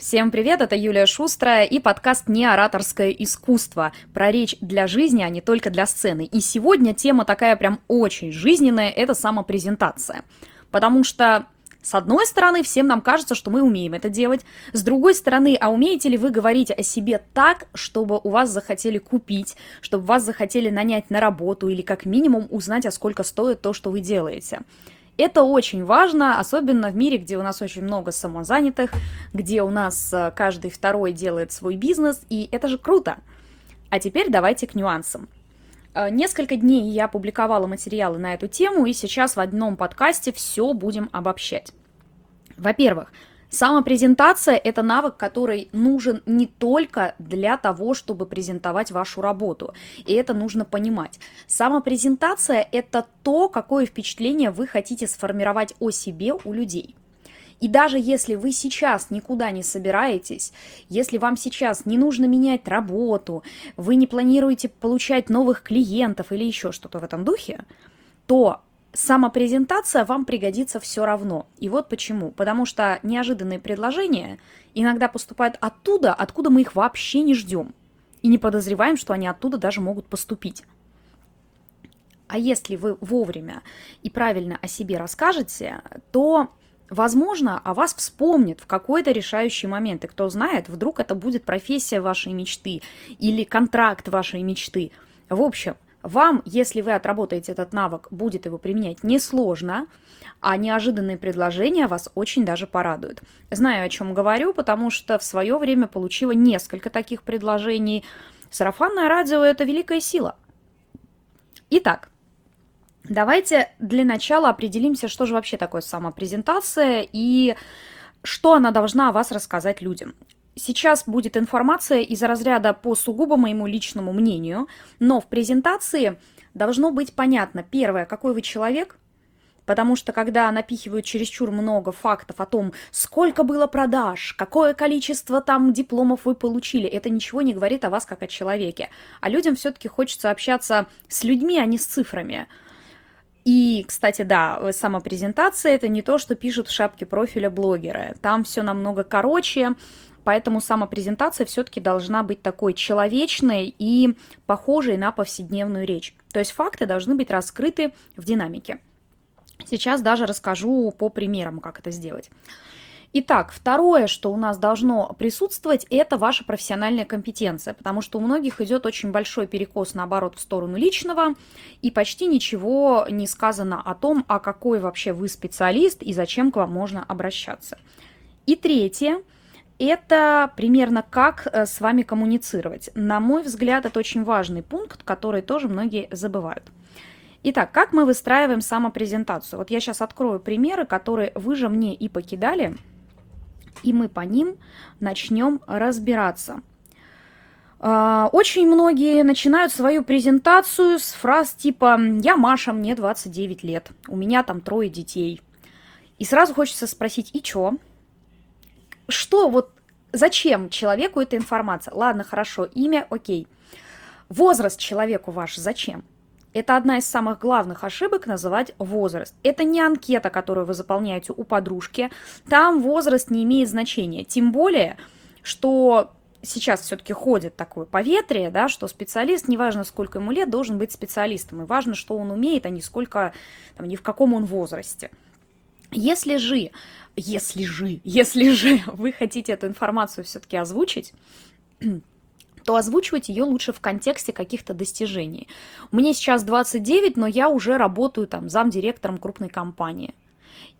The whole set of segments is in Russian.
Всем привет, это Юлия Шустрая и подкаст «Не ораторское искусство» про речь для жизни, а не только для сцены. И сегодня тема такая прям очень жизненная, это самопрезентация. Потому что с одной стороны, всем нам кажется, что мы умеем это делать. С другой стороны, а умеете ли вы говорить о себе так, чтобы у вас захотели купить, чтобы вас захотели нанять на работу или как минимум узнать, а сколько стоит то, что вы делаете? Это очень важно, особенно в мире, где у нас очень много самозанятых, где у нас э, каждый второй делает свой бизнес, и это же круто. А теперь давайте к нюансам. Э, несколько дней я публиковала материалы на эту тему, и сейчас в одном подкасте все будем обобщать. Во-первых, Самопрезентация – это навык, который нужен не только для того, чтобы презентовать вашу работу, и это нужно понимать. Самопрезентация – это то, какое впечатление вы хотите сформировать о себе у людей. И даже если вы сейчас никуда не собираетесь, если вам сейчас не нужно менять работу, вы не планируете получать новых клиентов или еще что-то в этом духе, то самопрезентация вам пригодится все равно. И вот почему. Потому что неожиданные предложения иногда поступают оттуда, откуда мы их вообще не ждем. И не подозреваем, что они оттуда даже могут поступить. А если вы вовремя и правильно о себе расскажете, то, возможно, о вас вспомнит в какой-то решающий момент. И кто знает, вдруг это будет профессия вашей мечты или контракт вашей мечты. В общем, вам, если вы отработаете этот навык, будет его применять несложно, а неожиданные предложения вас очень даже порадуют. Знаю, о чем говорю, потому что в свое время получила несколько таких предложений. Сарафанное радио – это великая сила. Итак, давайте для начала определимся, что же вообще такое самопрезентация и что она должна о вас рассказать людям. Сейчас будет информация из разряда по сугубо моему личному мнению, но в презентации должно быть понятно, первое, какой вы человек, потому что когда напихивают чересчур много фактов о том, сколько было продаж, какое количество там дипломов вы получили, это ничего не говорит о вас как о человеке. А людям все-таки хочется общаться с людьми, а не с цифрами. И, кстати, да, самопрезентация это не то, что пишут в шапке профиля блогера. Там все намного короче, Поэтому самопрезентация все-таки должна быть такой человечной и похожей на повседневную речь. То есть факты должны быть раскрыты в динамике. Сейчас даже расскажу по примерам, как это сделать. Итак, второе, что у нас должно присутствовать, это ваша профессиональная компетенция, потому что у многих идет очень большой перекос, наоборот, в сторону личного, и почти ничего не сказано о том, а какой вообще вы специалист и зачем к вам можно обращаться. И третье – это примерно как э, с вами коммуницировать. На мой взгляд, это очень важный пункт, который тоже многие забывают. Итак, как мы выстраиваем самопрезентацию? Вот я сейчас открою примеры, которые вы же мне и покидали, и мы по ним начнем разбираться. А, очень многие начинают свою презентацию с фраз типа «Я Маша, мне 29 лет, у меня там трое детей». И сразу хочется спросить «И чё?» Что вот зачем человеку эта информация? Ладно, хорошо, имя, окей. Возраст человеку ваш зачем? Это одна из самых главных ошибок называть возраст. Это не анкета, которую вы заполняете у подружки. Там возраст не имеет значения. Тем более, что сейчас все-таки ходит такое поветрие, да, что специалист, неважно сколько ему лет, должен быть специалистом. И важно, что он умеет, а не сколько, там, не в каком он возрасте. Если же если же, если же вы хотите эту информацию все-таки озвучить, то озвучивать ее лучше в контексте каких-то достижений. Мне сейчас 29, но я уже работаю там замдиректором крупной компании.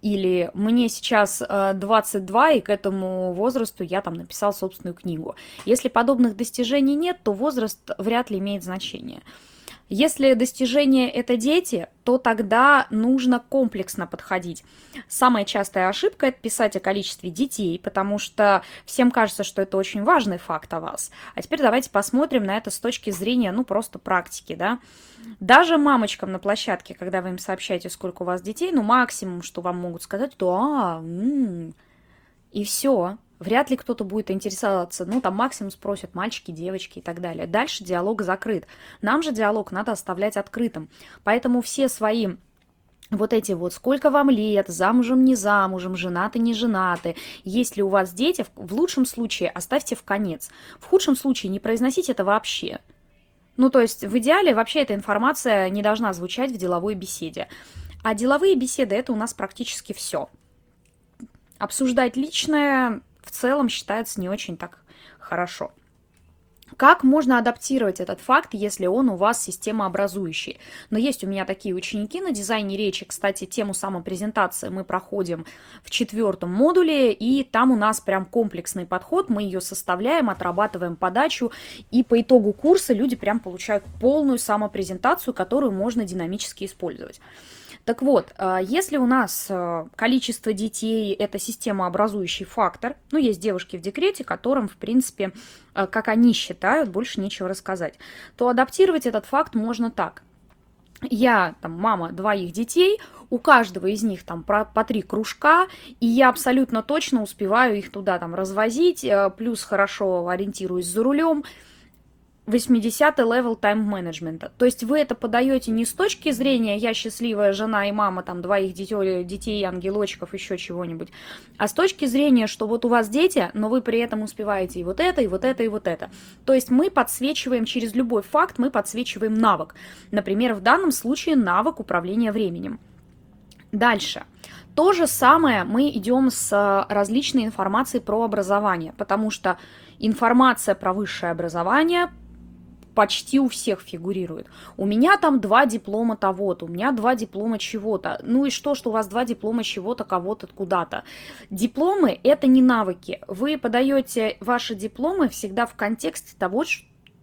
Или мне сейчас 22, э, и к этому возрасту я там написал собственную книгу. Если подобных достижений нет, то возраст вряд ли имеет значение. Если достижение это дети, то тогда нужно комплексно подходить. Самая частая ошибка – это писать о количестве детей, потому что всем кажется, что это очень важный факт о вас. А теперь давайте посмотрим на это с точки зрения, ну, просто практики, да. Даже мамочкам на площадке, когда вы им сообщаете, сколько у вас детей, ну, максимум, что вам могут сказать, то а, м-м", и все вряд ли кто-то будет интересоваться. Ну, там максимум спросят мальчики, девочки и так далее. Дальше диалог закрыт. Нам же диалог надо оставлять открытым. Поэтому все свои вот эти вот, сколько вам лет, замужем, не замужем, женаты, не женаты, есть ли у вас дети, в лучшем случае оставьте в конец. В худшем случае не произносите это вообще. Ну, то есть в идеале вообще эта информация не должна звучать в деловой беседе. А деловые беседы это у нас практически все. Обсуждать личное в целом считается не очень так хорошо. Как можно адаптировать этот факт, если он у вас системообразующий? Но есть у меня такие ученики на дизайне речи. Кстати, тему самопрезентации мы проходим в четвертом модуле, и там у нас прям комплексный подход. Мы ее составляем, отрабатываем подачу, и по итогу курса люди прям получают полную самопрезентацию, которую можно динамически использовать. Так вот, а, если у нас а, количество детей – это системообразующий фактор, ну, есть девушки в декрете, которым, в принципе, а, как они считают, больше нечего рассказать, то адаптировать этот факт можно так. Я, там, мама двоих детей, у каждого из них там по, по три кружка, и я абсолютно точно успеваю их туда там развозить, плюс хорошо ориентируюсь за рулем – 80-й level тайм-менеджмента. То есть вы это подаете не с точки зрения «я счастливая жена и мама там двоих детей, детей ангелочков, еще чего-нибудь», а с точки зрения, что вот у вас дети, но вы при этом успеваете и вот это, и вот это, и вот это. То есть мы подсвечиваем через любой факт, мы подсвечиваем навык. Например, в данном случае навык управления временем. Дальше. То же самое мы идем с различной информацией про образование, потому что информация про высшее образование почти у всех фигурирует. У меня там два диплома того-то, у меня два диплома чего-то. Ну и что, что у вас два диплома чего-то, кого-то, куда-то. Дипломы – это не навыки. Вы подаете ваши дипломы всегда в контексте того,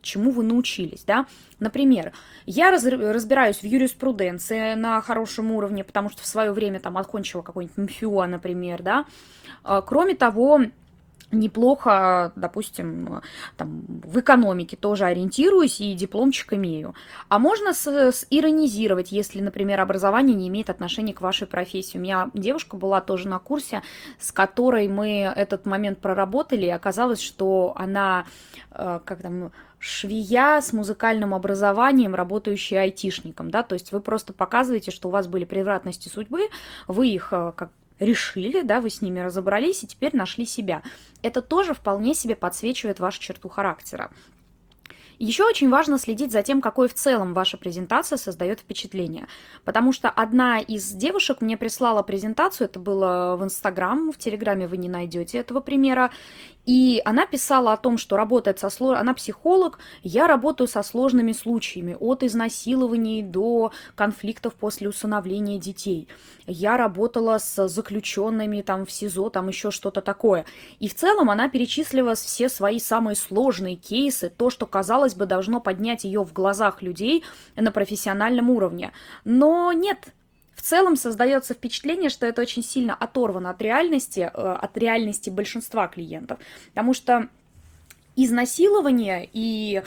чему вы научились, да. Например, я раз, разбираюсь в юриспруденции на хорошем уровне, потому что в свое время там окончила какой-нибудь МФИО, например, да. А, кроме того, неплохо, допустим, там, в экономике тоже ориентируюсь и дипломчик имею. А можно с, с иронизировать, если, например, образование не имеет отношения к вашей профессии. У меня девушка была тоже на курсе, с которой мы этот момент проработали, и оказалось, что она, э, как там, швея с музыкальным образованием, работающая айтишником, да, то есть вы просто показываете, что у вас были превратности судьбы, вы их э, как решили, да, вы с ними разобрались и теперь нашли себя. Это тоже вполне себе подсвечивает вашу черту характера. Еще очень важно следить за тем, какой в целом ваша презентация создает впечатление. Потому что одна из девушек мне прислала презентацию, это было в Инстаграм, в Телеграме вы не найдете этого примера, и она писала о том, что работает со слож... она психолог, я работаю со сложными случаями, от изнасилований до конфликтов после усыновления детей. Я работала с заключенными там в СИЗО, там еще что-то такое. И в целом она перечислила все свои самые сложные кейсы, то, что, казалось бы, должно поднять ее в глазах людей на профессиональном уровне. Но нет, в целом создается впечатление, что это очень сильно оторвано от реальности, э, от реальности большинства клиентов. Потому что изнасилование и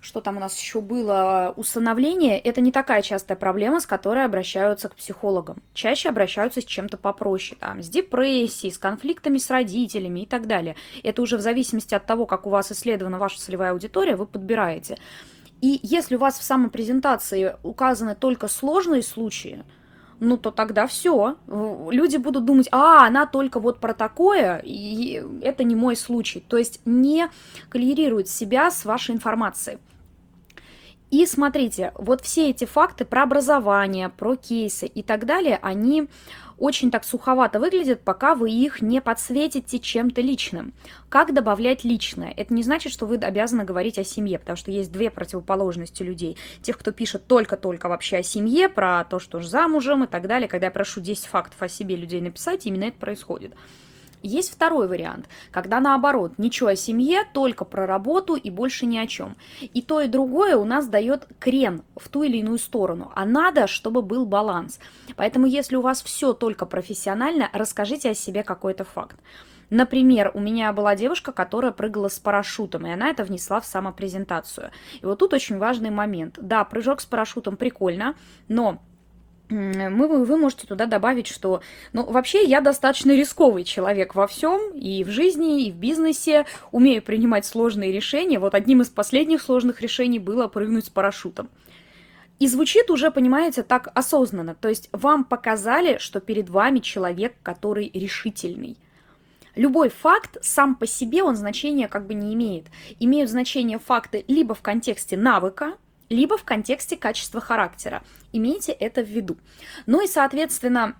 что там у нас еще было, усыновление, это не такая частая проблема, с которой обращаются к психологам. Чаще обращаются с чем-то попроще, там, с депрессией, с конфликтами с родителями и так далее. Это уже в зависимости от того, как у вас исследована ваша целевая аудитория, вы подбираете. И если у вас в самопрезентации указаны только сложные случаи, ну то тогда все. Люди будут думать, а, она только вот про такое, и это не мой случай. То есть не коллерирует себя с вашей информацией. И смотрите, вот все эти факты про образование, про кейсы и так далее, они очень так суховато выглядят, пока вы их не подсветите чем-то личным. Как добавлять личное? Это не значит, что вы обязаны говорить о семье, потому что есть две противоположности людей. Тех, кто пишет только-только вообще о семье, про то, что же замужем и так далее. Когда я прошу 10 фактов о себе людей написать, именно это происходит. Есть второй вариант, когда наоборот, ничего о семье, только про работу и больше ни о чем. И то, и другое у нас дает крен в ту или иную сторону, а надо, чтобы был баланс. Поэтому если у вас все только профессионально, расскажите о себе какой-то факт. Например, у меня была девушка, которая прыгала с парашютом, и она это внесла в самопрезентацию. И вот тут очень важный момент. Да, прыжок с парашютом прикольно, но мы, вы можете туда добавить, что, ну, вообще я достаточно рисковый человек во всем, и в жизни, и в бизнесе, умею принимать сложные решения. Вот одним из последних сложных решений было прыгнуть с парашютом. И звучит уже, понимаете, так осознанно. То есть вам показали, что перед вами человек, который решительный. Любой факт сам по себе, он значения как бы не имеет. Имеют значение факты либо в контексте навыка, либо в контексте качества характера. Имейте это в виду. Ну и, соответственно,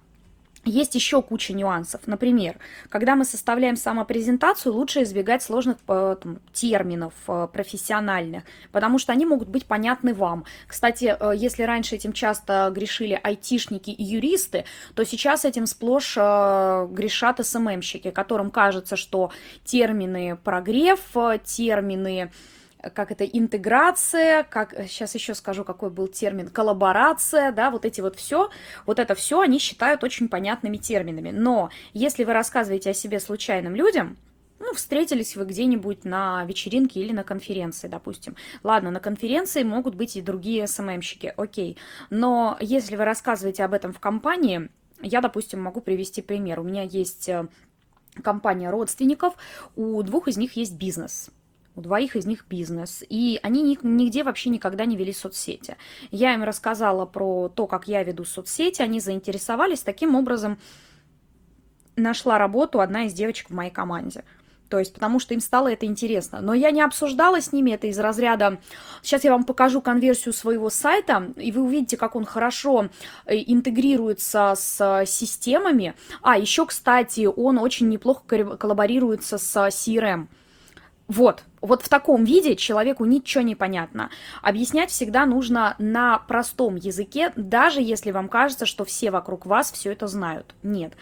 есть еще куча нюансов. Например, когда мы составляем самопрезентацию, лучше избегать сложных э, там, терминов э, профессиональных, потому что они могут быть понятны вам. Кстати, э, если раньше этим часто грешили айтишники и юристы, то сейчас этим сплошь грешат СММщики, которым кажется, что термины прогрев, термины как это интеграция, как сейчас еще скажу, какой был термин, коллаборация, да, вот эти вот все, вот это все они считают очень понятными терминами. Но если вы рассказываете о себе случайным людям, ну, встретились вы где-нибудь на вечеринке или на конференции, допустим. Ладно, на конференции могут быть и другие СММщики, окей. Но если вы рассказываете об этом в компании, я, допустим, могу привести пример. У меня есть э, компания родственников, у двух из них есть бизнес у двоих из них бизнес, и они нигде вообще никогда не вели соцсети. Я им рассказала про то, как я веду соцсети, они заинтересовались, таким образом нашла работу одна из девочек в моей команде. То есть, потому что им стало это интересно. Но я не обсуждала с ними это из разряда... Сейчас я вам покажу конверсию своего сайта, и вы увидите, как он хорошо э, интегрируется с системами. А, еще, кстати, он очень неплохо коллаборируется с CRM. Вот, вот в таком виде человеку ничего не понятно. Объяснять всегда нужно на простом языке, даже если вам кажется, что все вокруг вас все это знают. Нет.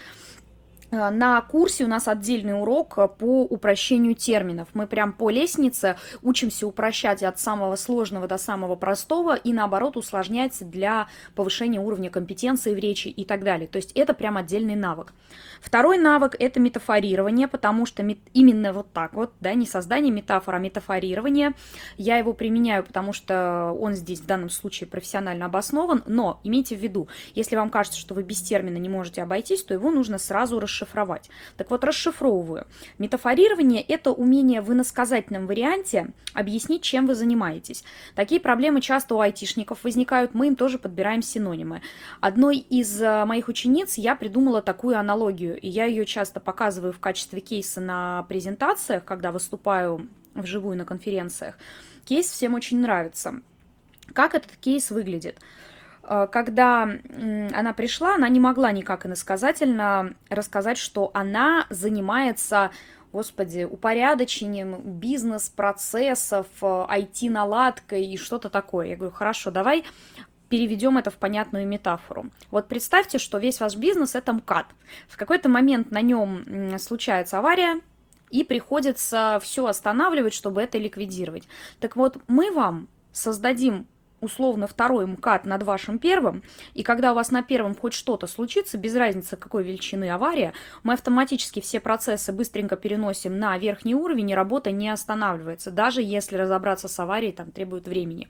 Э, на курсе у нас отдельный урок э, по упрощению терминов. Мы прям по лестнице учимся упрощать от самого сложного до самого простого и наоборот усложнять для повышения уровня компетенции в речи и так далее. То есть это прям отдельный навык. Второй навык – это метафорирование, потому что именно вот так вот, да, не создание метафор, а метафорирование. Я его применяю, потому что он здесь в данном случае профессионально обоснован, но имейте в виду, если вам кажется, что вы без термина не можете обойтись, то его нужно сразу расшифровать расшифровать. Так вот, расшифровываю. Метафорирование – это умение в иносказательном варианте объяснить, чем вы занимаетесь. Такие проблемы часто у айтишников возникают, мы им тоже подбираем синонимы. Одной из э, моих учениц я придумала такую аналогию, и я ее часто показываю в качестве кейса на презентациях, когда выступаю вживую на конференциях. Кейс всем очень нравится. Как этот кейс выглядит? Э, когда она пришла, она не могла никак иносказательно рассказать, что она занимается господи, упорядочением бизнес-процессов, IT-наладкой э, и что-то такое. Я говорю, хорошо, давай переведем это в понятную метафору. Вот представьте, что весь ваш бизнес – это МКАД. В какой-то момент на нем случается авария, и приходится все останавливать, чтобы это ликвидировать. Так вот, мы вам создадим условно второй МКАД над вашим первым, и когда у вас на первом хоть что-то случится, без разницы какой величины авария, мы автоматически все процессы быстренько переносим на верхний уровень, и работа не останавливается, даже если разобраться с аварией там требует времени.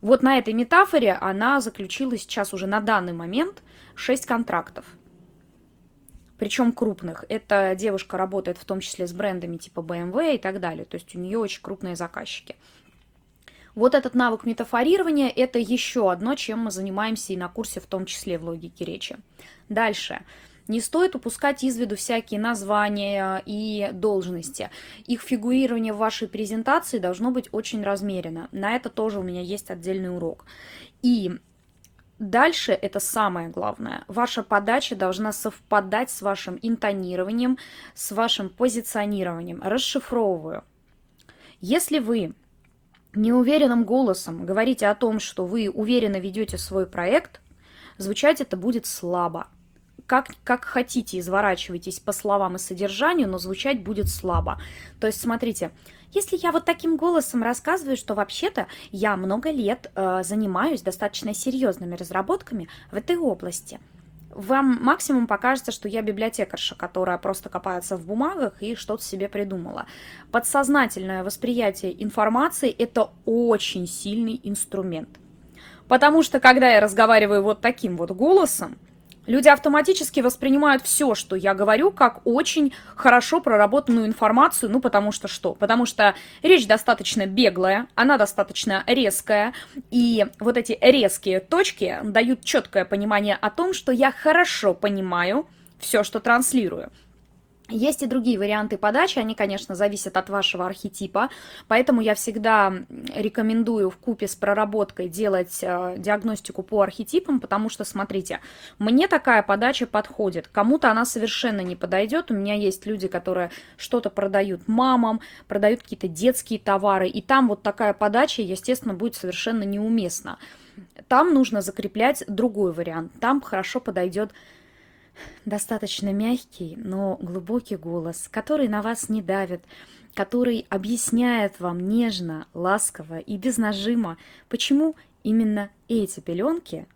Вот на этой метафоре она заключила сейчас уже на данный момент 6 контрактов. Причем крупных. Эта девушка работает в том числе с брендами типа BMW и так далее. То есть у нее очень крупные заказчики. Вот этот навык метафорирования – это еще одно, чем мы занимаемся и на курсе, в том числе в логике речи. Дальше. Не стоит упускать из виду всякие названия и должности. Их фигурирование в вашей презентации должно быть очень размерено. На это тоже у меня есть отдельный урок. И Дальше это самое главное. Ваша подача должна совпадать с вашим интонированием, с вашим позиционированием. Расшифровываю. Если вы неуверенным голосом говорите о том, что вы уверенно ведете свой проект, звучать это будет слабо. Как, как хотите, изворачивайтесь по словам и содержанию, но звучать будет слабо. То есть, смотрите, если я вот таким голосом рассказываю, что вообще-то я много лет э, занимаюсь достаточно серьезными разработками в этой области – вам максимум покажется, что я библиотекарша, которая просто копается в бумагах и что-то себе придумала. Подсознательное восприятие информации – это очень сильный инструмент. Потому что, когда я разговариваю вот таким вот голосом, Люди автоматически воспринимают все, что я говорю, как очень хорошо проработанную информацию, ну потому что что? Потому что речь достаточно беглая, она достаточно резкая, и вот эти резкие точки дают четкое понимание о том, что я хорошо понимаю все, что транслирую. Есть и другие варианты подачи, они, конечно, зависят от вашего архетипа, поэтому я всегда рекомендую в купе с проработкой делать э, диагностику по архетипам, потому что, смотрите, мне такая подача подходит, кому-то она совершенно не подойдет, у меня есть люди, которые что-то продают мамам, продают какие-то детские товары, и там вот такая подача, естественно, будет совершенно неуместна. Там нужно закреплять другой вариант, там хорошо подойдет достаточно мягкий, но глубокий голос, который на вас не давит, который объясняет вам нежно, ласково и без нажима, почему именно эти пеленки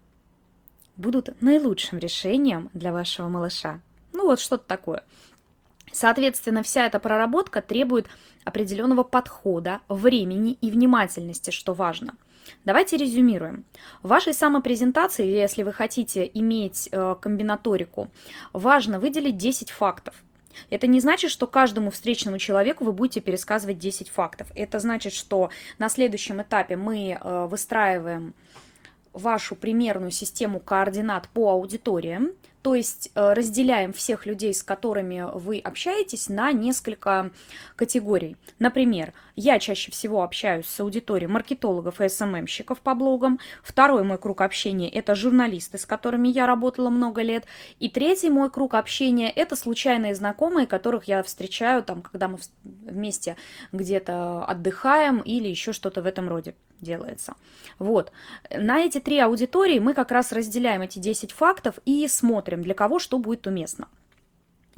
будут наилучшим решением для вашего малыша. Ну вот что-то такое. Соответственно, вся эта проработка требует определенного подхода, времени и внимательности, что важно – Давайте резюмируем. В вашей самопрезентации, если вы хотите иметь э, комбинаторику, важно выделить 10 фактов. Это не значит, что каждому встречному человеку вы будете пересказывать 10 фактов. Это значит, что на следующем этапе мы э, выстраиваем вашу примерную систему координат по аудиториям, то есть э, разделяем всех людей, с которыми вы общаетесь, на несколько категорий. Например, я чаще всего общаюсь с аудиторией маркетологов и СММщиков по блогам. Второй мой круг общения – это журналисты, с которыми я работала много лет. И третий мой круг общения – это случайные знакомые, которых я встречаю, там, когда мы вместе где-то отдыхаем или еще что-то в этом роде делается. Вот. На эти три аудитории мы как раз разделяем эти 10 фактов и смотрим, для кого что будет уместно.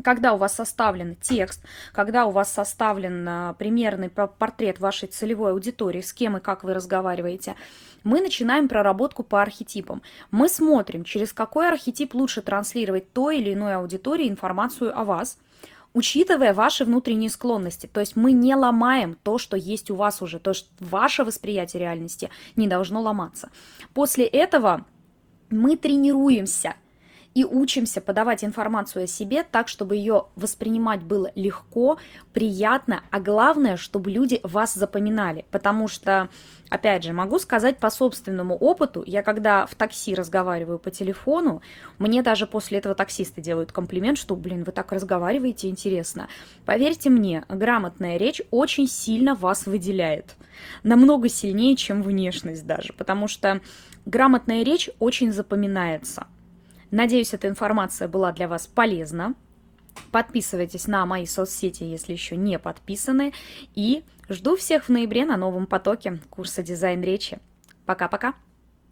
Когда у вас составлен текст, когда у вас составлен а, примерный портрет вашей целевой аудитории, с кем и как вы разговариваете, мы начинаем проработку по архетипам. Мы смотрим, через какой архетип лучше транслировать той или иной аудитории информацию о вас – учитывая ваши внутренние склонности. То есть мы не ломаем то, что есть у вас уже, то, что ваше восприятие реальности не должно ломаться. После этого мы тренируемся и учимся подавать информацию о себе так, чтобы ее воспринимать было легко, приятно, а главное, чтобы люди вас запоминали. Потому что, опять же, могу сказать по собственному опыту, я когда в такси разговариваю по телефону, мне даже после этого таксисты делают комплимент, что, блин, вы так разговариваете, интересно. Поверьте мне, грамотная речь очень сильно вас выделяет. Намного сильнее, чем внешность даже, потому что грамотная речь очень запоминается. Надеюсь, эта информация была для вас полезна. Подписывайтесь на мои соцсети, если еще не подписаны. И жду всех в ноябре на новом потоке курса дизайн речи. Пока-пока!